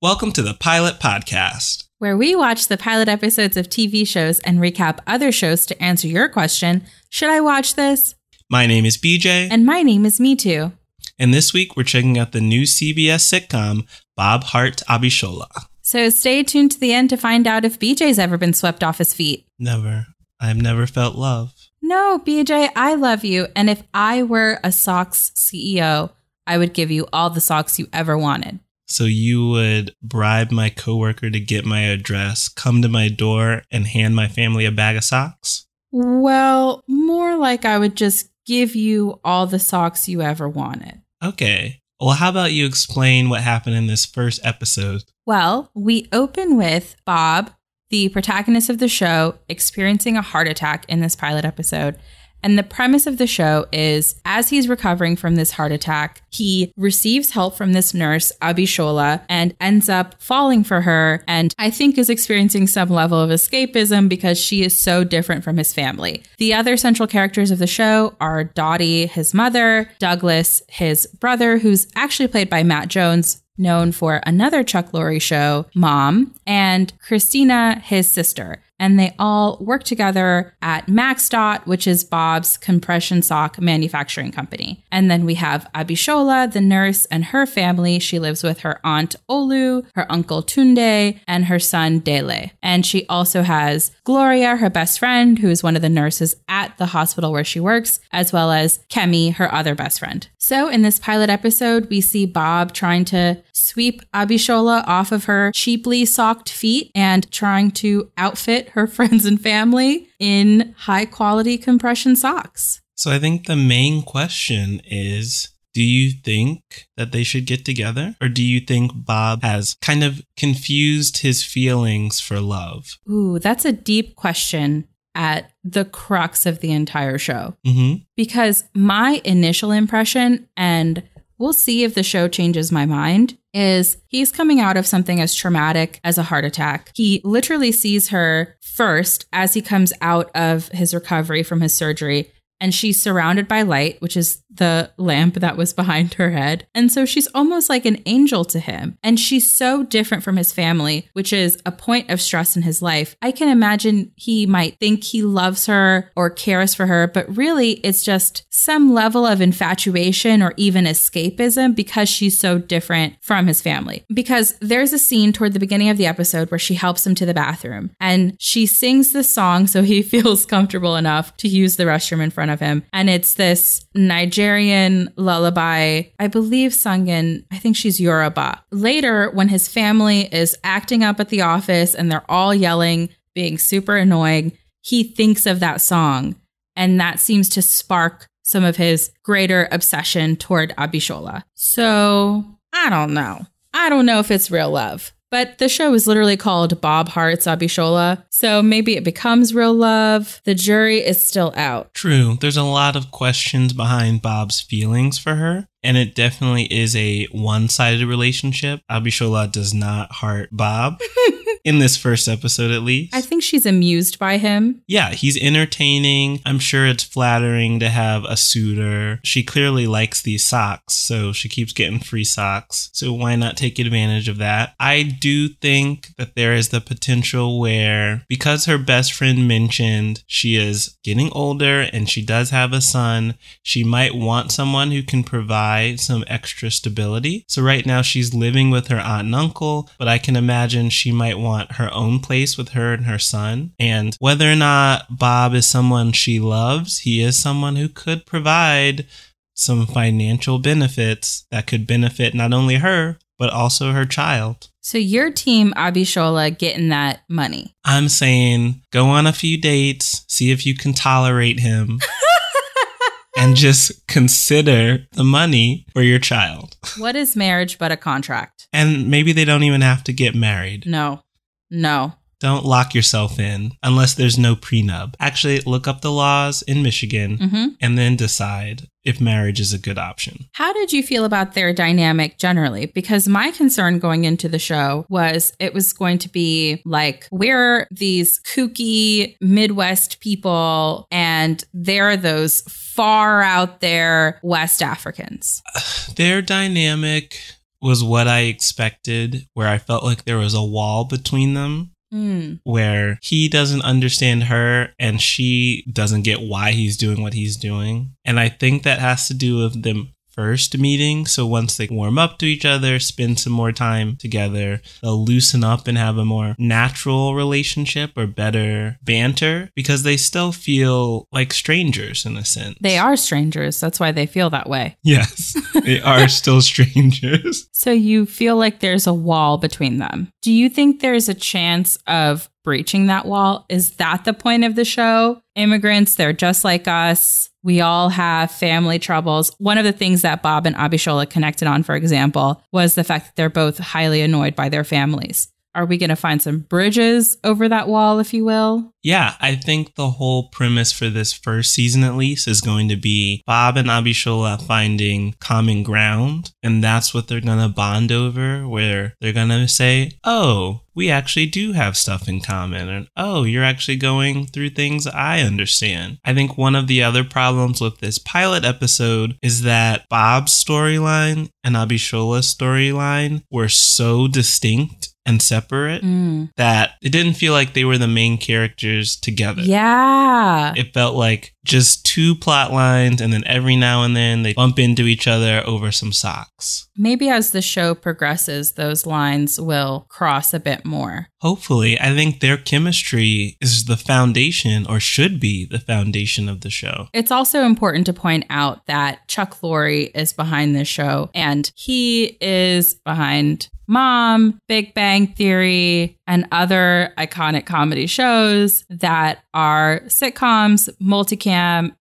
Welcome to the Pilot Podcast. where we watch the pilot episodes of TV shows and recap other shows to answer your question Should I watch this? My name is BJ, And my name is Me Too. and this week we're checking out the new CBS sitcom Bob Hearts Abishola. So stay tuned to the end to find out if BJ's ever been swept off his feet. Never. I've never felt love. No, BJ, I love you. And if I were a socks CEO, I would give you all the socks you ever wanted. So you would bribe my coworker to get my address, come to my door, and hand my family a bag of socks? Well, more like I would just give you all the socks you ever wanted. Okay. Well, how about you explain what happened in this first episode? Well, we open with Bob, the protagonist of the show, experiencing a heart attack in this pilot episode. And the premise of the show is as he's recovering from this heart attack, he receives help from this nurse, Abishola, and ends up falling for her. And I think is experiencing some level of escapism because she is so different from his family. The other central characters of the show are Dottie, his mother, Douglas, his brother, who's actually played by Matt Jones, known for another Chuck Lorre show, Mom, and Christina, his sister. And they all work together at MaxDot, which is Bob's compression sock manufacturing company. And then we have Abishola, the nurse, and her family. She lives with her aunt Olu, her uncle Tunde, and her son Dele. And she also has Gloria, her best friend, who is one of the nurses at the hospital where she works, as well as Kemi, her other best friend. So in this pilot episode, we see Bob trying to sweep Abishola off of her cheaply socked feet and trying to outfit her friends and family in high quality compression socks. So I think the main question is do you think that they should get together? Or do you think Bob has kind of confused his feelings for love? Ooh, that's a deep question at the crux of the entire show. Mm-hmm. because my initial impression, and we'll see if the show changes my mind, is he's coming out of something as traumatic as a heart attack. He literally sees her first as he comes out of his recovery from his surgery. And she's surrounded by light, which is the lamp that was behind her head. And so she's almost like an angel to him. And she's so different from his family, which is a point of stress in his life. I can imagine he might think he loves her or cares for her, but really it's just some level of infatuation or even escapism because she's so different from his family. Because there's a scene toward the beginning of the episode where she helps him to the bathroom and she sings the song so he feels comfortable enough to use the restroom in front of him. And it's this Nigerian lullaby, I believe sung in, I think she's Yoruba. Later, when his family is acting up at the office and they're all yelling, being super annoying, he thinks of that song. And that seems to spark some of his greater obsession toward Abishola. So I don't know. I don't know if it's real love. But the show is literally called Bob Hearts Abishola. So maybe it becomes real love. The jury is still out. True. There's a lot of questions behind Bob's feelings for her. And it definitely is a one sided relationship. Abishola does not heart Bob in this first episode, at least. I think she's amused by him. yeah, he's entertaining. I'm sure it's flattering to have a suitor. She clearly likes these socks, so she keeps getting free socks. So why not take advantage of that? I do think that there is the potential where, because her best friend mentioned she is getting older and she does have a son, she might want someone who can provide some extra stability. So right now she's living with her aunt and uncle, but I can imagine she might want her own place with her and her son. And whether or not Bob is someone she loves, he is someone who could provide some financial benefits that could benefit not only her, but also her child. So your team Abishola getting that money. I'm saying go on a few dates, see if you can tolerate him, and just consider the money for your child. What is marriage but a contract? And maybe they don't even have to get married. No. No. Don't lock yourself in unless there's no prenup. Actually, look up the laws in Michigan hmm and then decide if marriage is a good option. How did you feel about their dynamic generally? Because my concern going into the show was it was going to be like, we're these kooky Midwest people, and they're those far out there West Africans. Their dynamic was what I expected, where I felt like there was a wall between them. Mm. Where he doesn't understand her and she doesn't get why he's doing what he's doing. And I think that has to do with them first meeting. So once they warm up to each other, spend some more time together, they'll loosen up and have a more natural relationship or better banter because they still feel like strangers in a sense. They are strangers. That's why they feel that way. Yes, they are still strangers. So you feel like there's a wall between them. Do you think there's a chance of breaching that wall? Is that the point of the show? Immigrants, they're just like us. We all have family troubles. One of the things that Bob and Abishola connected on, for example, was the fact that they're both highly annoyed by their families. Are we going to find some bridges over that wall, if you will? Yeah, I think the whole premise for this first season, at least, is going to be Bob and Abishola finding common ground. And that's what they're going to bond over, where they're going to say, Oh, we actually do have stuff in common. And oh, you're actually going through things I understand. I think one of the other problems with this pilot episode is that Bob's storyline and Abishola's storyline were so distinct and separate Mm. that it didn't feel like they were the main characters together. Yeah. It felt like just two plot lines, and then every now and then they bump into each other over some socks. Maybe as the show progresses, those lines will cross a bit more. Hopefully, I think their chemistry is the foundation, or should be the foundation of the show. It's also important to point out that Chuck Lorre is behind this show and he is behind Mom, Big Bang Theory, and other iconic comedy shows that are sitcoms, multicam,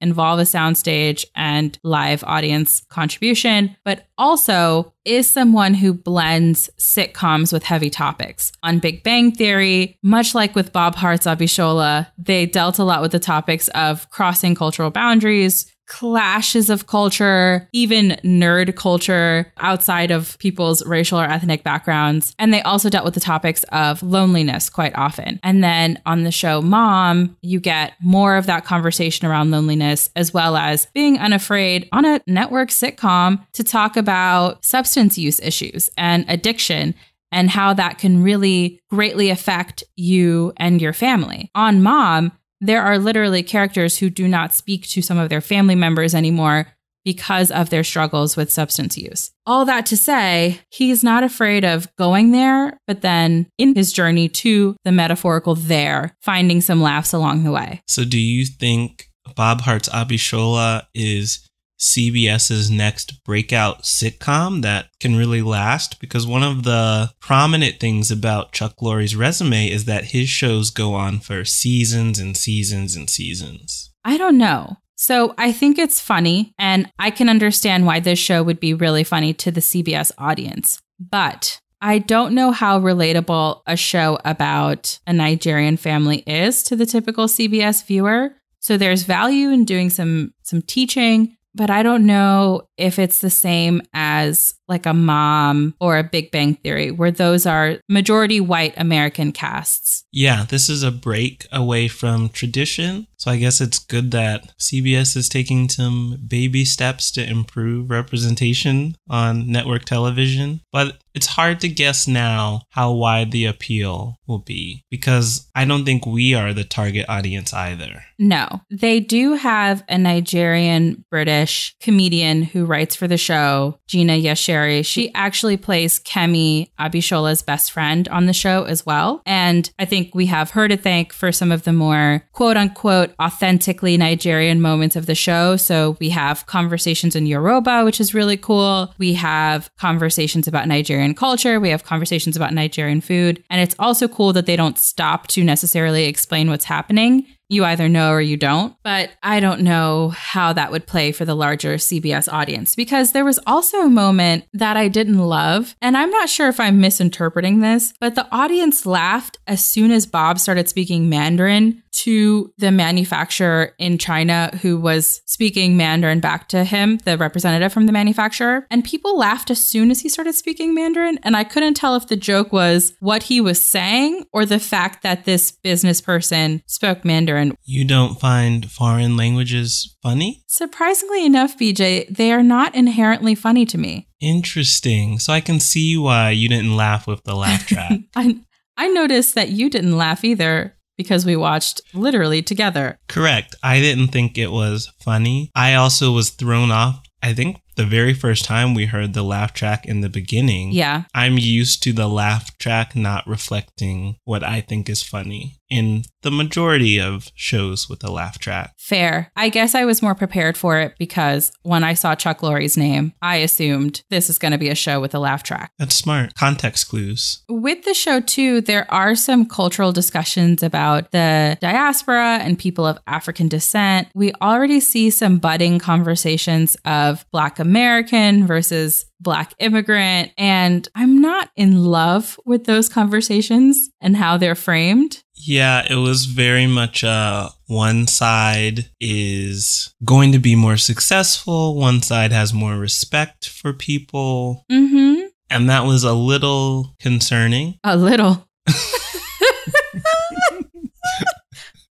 involve a soundstage and live audience contribution, but also is someone who blends sitcoms with heavy topics. On Big Bang Theory, much like with Bob Hearts Abishola, they dealt a lot with the topics of crossing cultural boundaries, clashes of culture, even nerd culture outside of people's racial or ethnic backgrounds. And they also dealt with the topics of loneliness quite often. And then on the show Mom, you get more of that conversation around loneliness, as well as being unafraid on a network sitcom to talk about substance use issues and addiction and how that can really greatly affect you and your family. On Mom, there are literally characters who do not speak to some of their family members anymore because of their struggles with substance use. All that to say, he's not afraid of going there, but then in his journey to the metaphorical there, finding some laughs along the way. So, do you think Bob Hearts Abishola is CBS's next breakout sitcom that can really last? Because one of the prominent things about Chuck Lorre's resume is that his shows go on for seasons and seasons and seasons. I don't know. So I think it's funny, and I can understand why this show would be really funny to the CBS audience. But I don't know how relatable a show about a Nigerian family is to the typical CBS viewer. So there's value in doing some some teaching, but I don't know if it's the same as like a mom or a Big Bang Theory, where those are majority white American casts. Yeah, this is a break away from tradition. So I guess it's good that CBS is taking some baby steps to improve representation on network television. But it's hard to guess now how wide the appeal will be because I don't think we are the target audience either. No, they do have a Nigerian British comedian who writes for the show, Gina Yashere. She mm-hmm. actually plays Kemi Abishola's best friend on the show as well. And I think we have her to thank for some of the more quote unquote authentically Nigerian moments of the show. So we have conversations in Yoruba, which is really cool. We have conversations about Nigerian culture. We have conversations about Nigerian food. And it's also cool that they don't stop to necessarily explain what's happening. You either know or you don't. But I don't know how that would play for the larger CBS audience because there was also a moment that I didn't love. And I'm not sure if I'm misinterpreting this, but the audience laughed as soon as Bob started speaking Mandarin to the manufacturer in China who was speaking Mandarin back to him, the representative from the manufacturer. And people laughed as soon as he started speaking Mandarin. And I couldn't tell if the joke was what he was saying or the fact that this business person spoke Mandarin learn. You don't find foreign languages funny? Surprisingly enough, BJ, they are not inherently funny to me. Interesting. So I can see why you didn't laugh with the laugh track. I I noticed that you didn't laugh either because we watched literally together. Correct. I didn't think it was funny. I also was thrown off. I think the very first time we heard the laugh track in the beginning. Yeah. I'm used to the laugh track not reflecting what I think is funny in the majority of shows with a laugh track. Fair. I guess I was more prepared for it because when I saw Chuck Lorre's name, I assumed this is going to be a show with a laugh track. That's smart. Context clues. With the show, too, there are some cultural discussions about the diaspora and people of African descent. We already see some budding conversations of Black American versus Black immigrant. And I'm not in love with those conversations and how they're framed. Yeah, it was very much uh one side is going to be more successful, one side has more respect for people. Mm-hmm. And that was a little concerning. A little.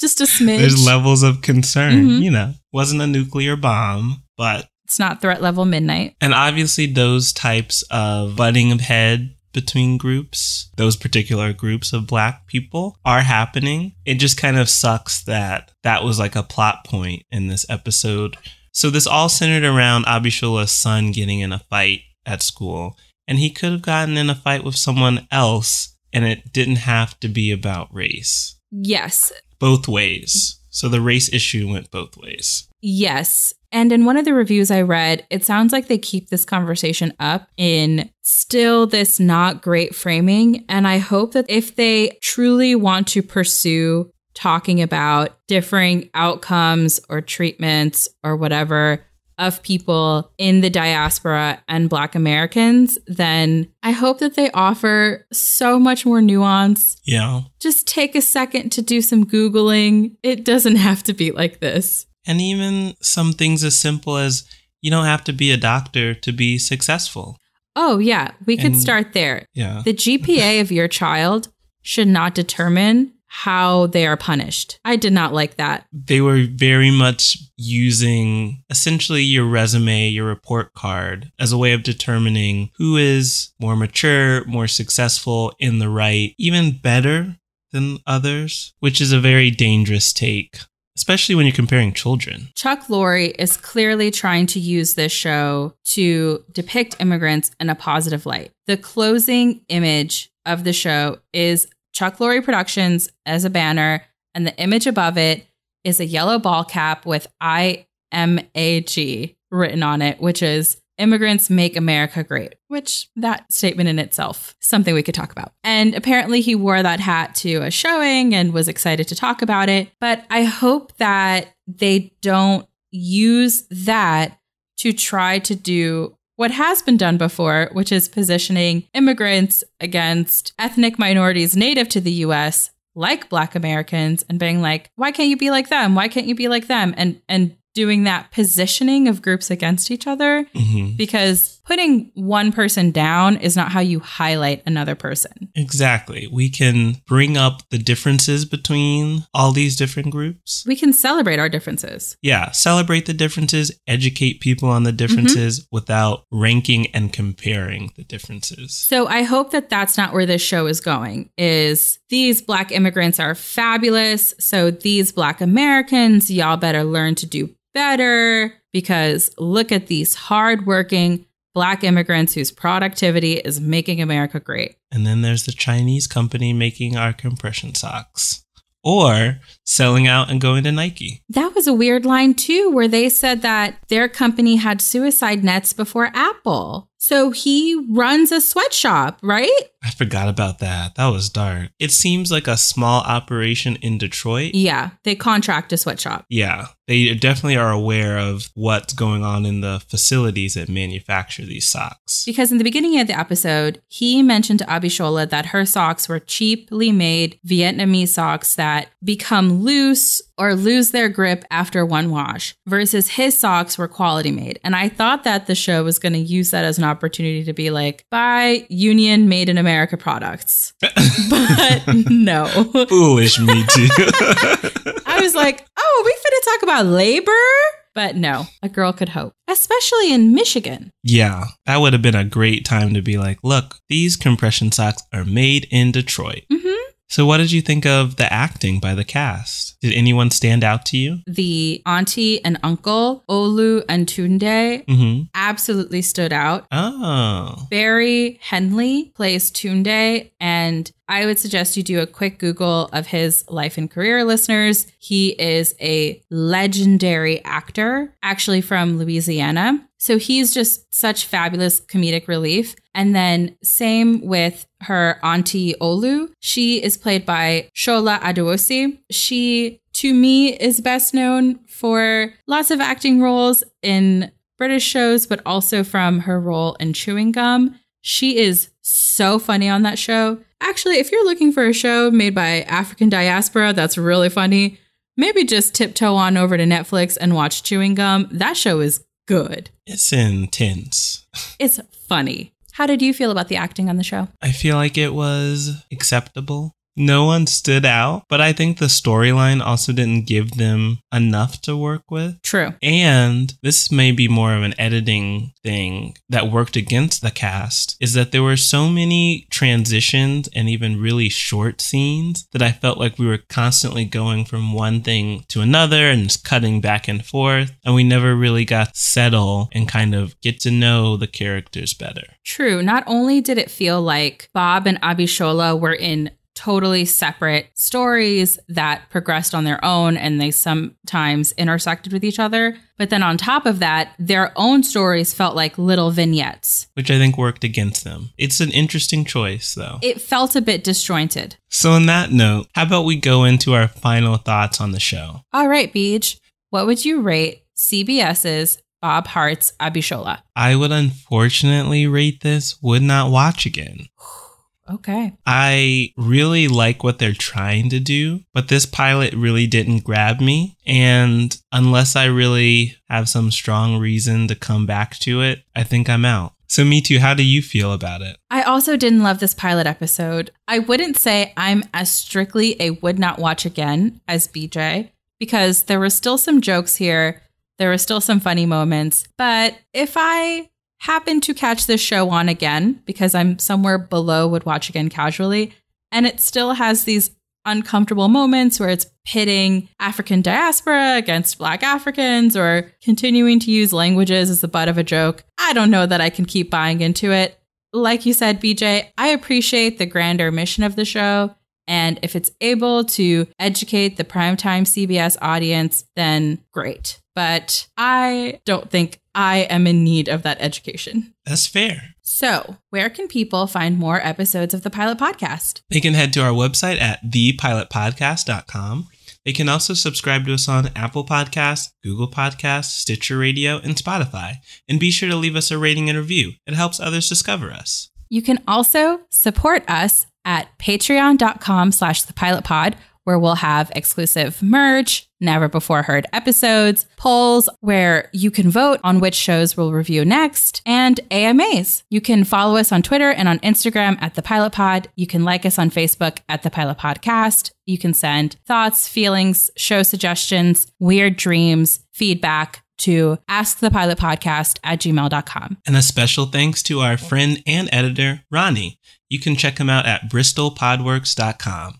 Just a smidge. There's levels of concern, Mhm. you know. Wasn't a nuclear bomb, but it's not threat level midnight. and obviously those types of butting of head between groups, those particular groups of black people are happening. It just kind of sucks that that was like a plot point in this episode. So this all centered around Abishola's son getting in a fight at school, and he could have gotten in a fight with someone else, and it didn't have to be about race. Yes. Both ways. So the race issue went both ways. Yes. And in one of the reviews I read, it sounds like they keep this conversation up in still this not great framing. And I hope that if they truly want to pursue talking about differing outcomes or treatments or whatever of people in the diaspora and Black Americans, then I hope that they offer so much more nuance. Yeah. Just take a second to do some Googling. It doesn't have to be like this. And even some things as simple as you don't have to be a doctor to be successful. Oh, yeah, we could And- start there. Yeah. The GPA of your child should not determine how they are punished. I did not like that. They were very much using essentially your resume, your report card as a way of determining who is more mature, more successful in the right, even better than others, which is a very dangerous take, especially when you're comparing children. Chuck Lorre is clearly trying to use this show to depict immigrants in a positive light. The closing image of the show is Chuck Lorre Productions as a banner, and the image above it is a yellow ball cap with IMAG written on it, which is Immigrants Make America Great, which that statement in itself, something we could talk about. And apparently he wore that hat to a showing and was excited to talk about it. But I hope that they don't use that to try to do what has been done before, which is positioning immigrants against ethnic minorities native to the US, like Black Americans, and being like, why can't you be like them? Why can't you be like them? And and doing that positioning of groups against each other hmm because putting one person down is not how you highlight another person. Exactly. We can bring up the differences between all these different groups. We can celebrate our differences. Yeah, celebrate the differences, educate people on the differences without ranking and comparing the differences. So I hope that that's not where this show is going. Is these black immigrants are fabulous, so these black Americans, y'all better learn to do better because look at these hardworking black immigrants whose productivity is making America great. And then there's the Chinese company making our compression socks or selling out and going to Nike. That was a weird line too, where they said that their company had suicide nets before Apple. So he runs a sweatshop, right? I forgot about that. That was dark. It seems like a small operation in Detroit. Yeah, they contract a sweatshop. Yeah, they definitely are aware of what's going on in the facilities that manufacture these socks. Because in the beginning of the episode, he mentioned to Abishola that her socks were cheaply made Vietnamese socks that become loose or lose their grip after one wash, versus his socks were quality made. And I thought that the show was going to use that as an opportunity to be like, buy Union Made in America products. But no. Foolish me too. I was like, oh, we finna talk about labor? But no, a girl could hope, especially in Michigan. Yeah, that would have been a great time to be like, look, these compression socks are made in Detroit. hmm So, what did you think of the acting by the cast? Did anyone stand out to you? The auntie and uncle, Olu and Tunde, Mm-hmm. absolutely stood out. Oh, Barry Henley plays Tunde, and I would suggest you do a quick Google of his life and career, listeners. He is a legendary actor, actually from Louisiana. So he's just such fabulous comedic relief. And then same with her auntie Olu. She is played by Shola Adewusi. She, to me, is best known for lots of acting roles in British shows, but also from her role in Chewing Gum. She is so funny on that show. Actually, if you're looking for a show made by African diaspora that's really funny, maybe just tiptoe on over to Netflix and watch Chewing Gum. That show is good. it's intense. It's funny. How did you feel about the acting on the show? I feel like it was acceptable. No one stood out, but I think the storyline also didn't give them enough to work with. True. And this may be more of an editing thing that worked against the cast is that there were so many transitions and even really short scenes that I felt like we were constantly going from one thing to another and just cutting back and forth. And we never really got settle and kind of get to know the characters better. True. Not only did it feel like Bob and Abishola were in totally separate stories that progressed on their own and they sometimes intersected with each other, but then on top of that, their own stories felt like little vignettes. Which I think worked against them. It's an interesting choice, though. It felt a bit disjointed. So, on that note, how about we go into our final thoughts on the show? All right, Beach, what would you rate CBS's Bob Hearts Abishola? I would unfortunately rate this would not watch again. Okay. I really like what they're trying to do, but this pilot really didn't grab me. And unless I really have some strong reason to come back to it, I think I'm out. So, me too, how do you feel about it? I also didn't love this pilot episode. I wouldn't say I'm as strictly a would not watch again as BJ because there were still some jokes here. There were still some funny moments. But if I happen to catch this show on again, because I'm somewhere below would watch again casually, and it still has these uncomfortable moments where it's pitting African diaspora against Black Africans or continuing to use languages as the butt of a joke, I don't know that I can keep buying into it. Like you said, BJ, I appreciate the grander mission of the show. And if it's able to educate the primetime CBS audience, then great. But I don't think I am in need of that education. That's fair. So, where can people find more episodes of the Pilot Podcast? They can head to our website at thepilotpodcast.com. They can also subscribe to us on Apple Podcasts, Google Podcasts, Stitcher Radio, and Spotify. And be sure to leave us a rating and review. It helps others discover us. You can also support us at patreon.com slash the pilot pod, where we'll have exclusive merch, never before heard episodes, polls where you can vote on which shows we'll review next, and AMAs. You can follow us on Twitter and on Instagram at the pilot pod. You can like us on Facebook at the pilot podcast. You can send thoughts, feelings, show suggestions, weird dreams, feedback to askthepilotpodcast at gmail.com. And a special thanks to our friend and editor, Ronnie. You can check him out at bristolpodworks.com.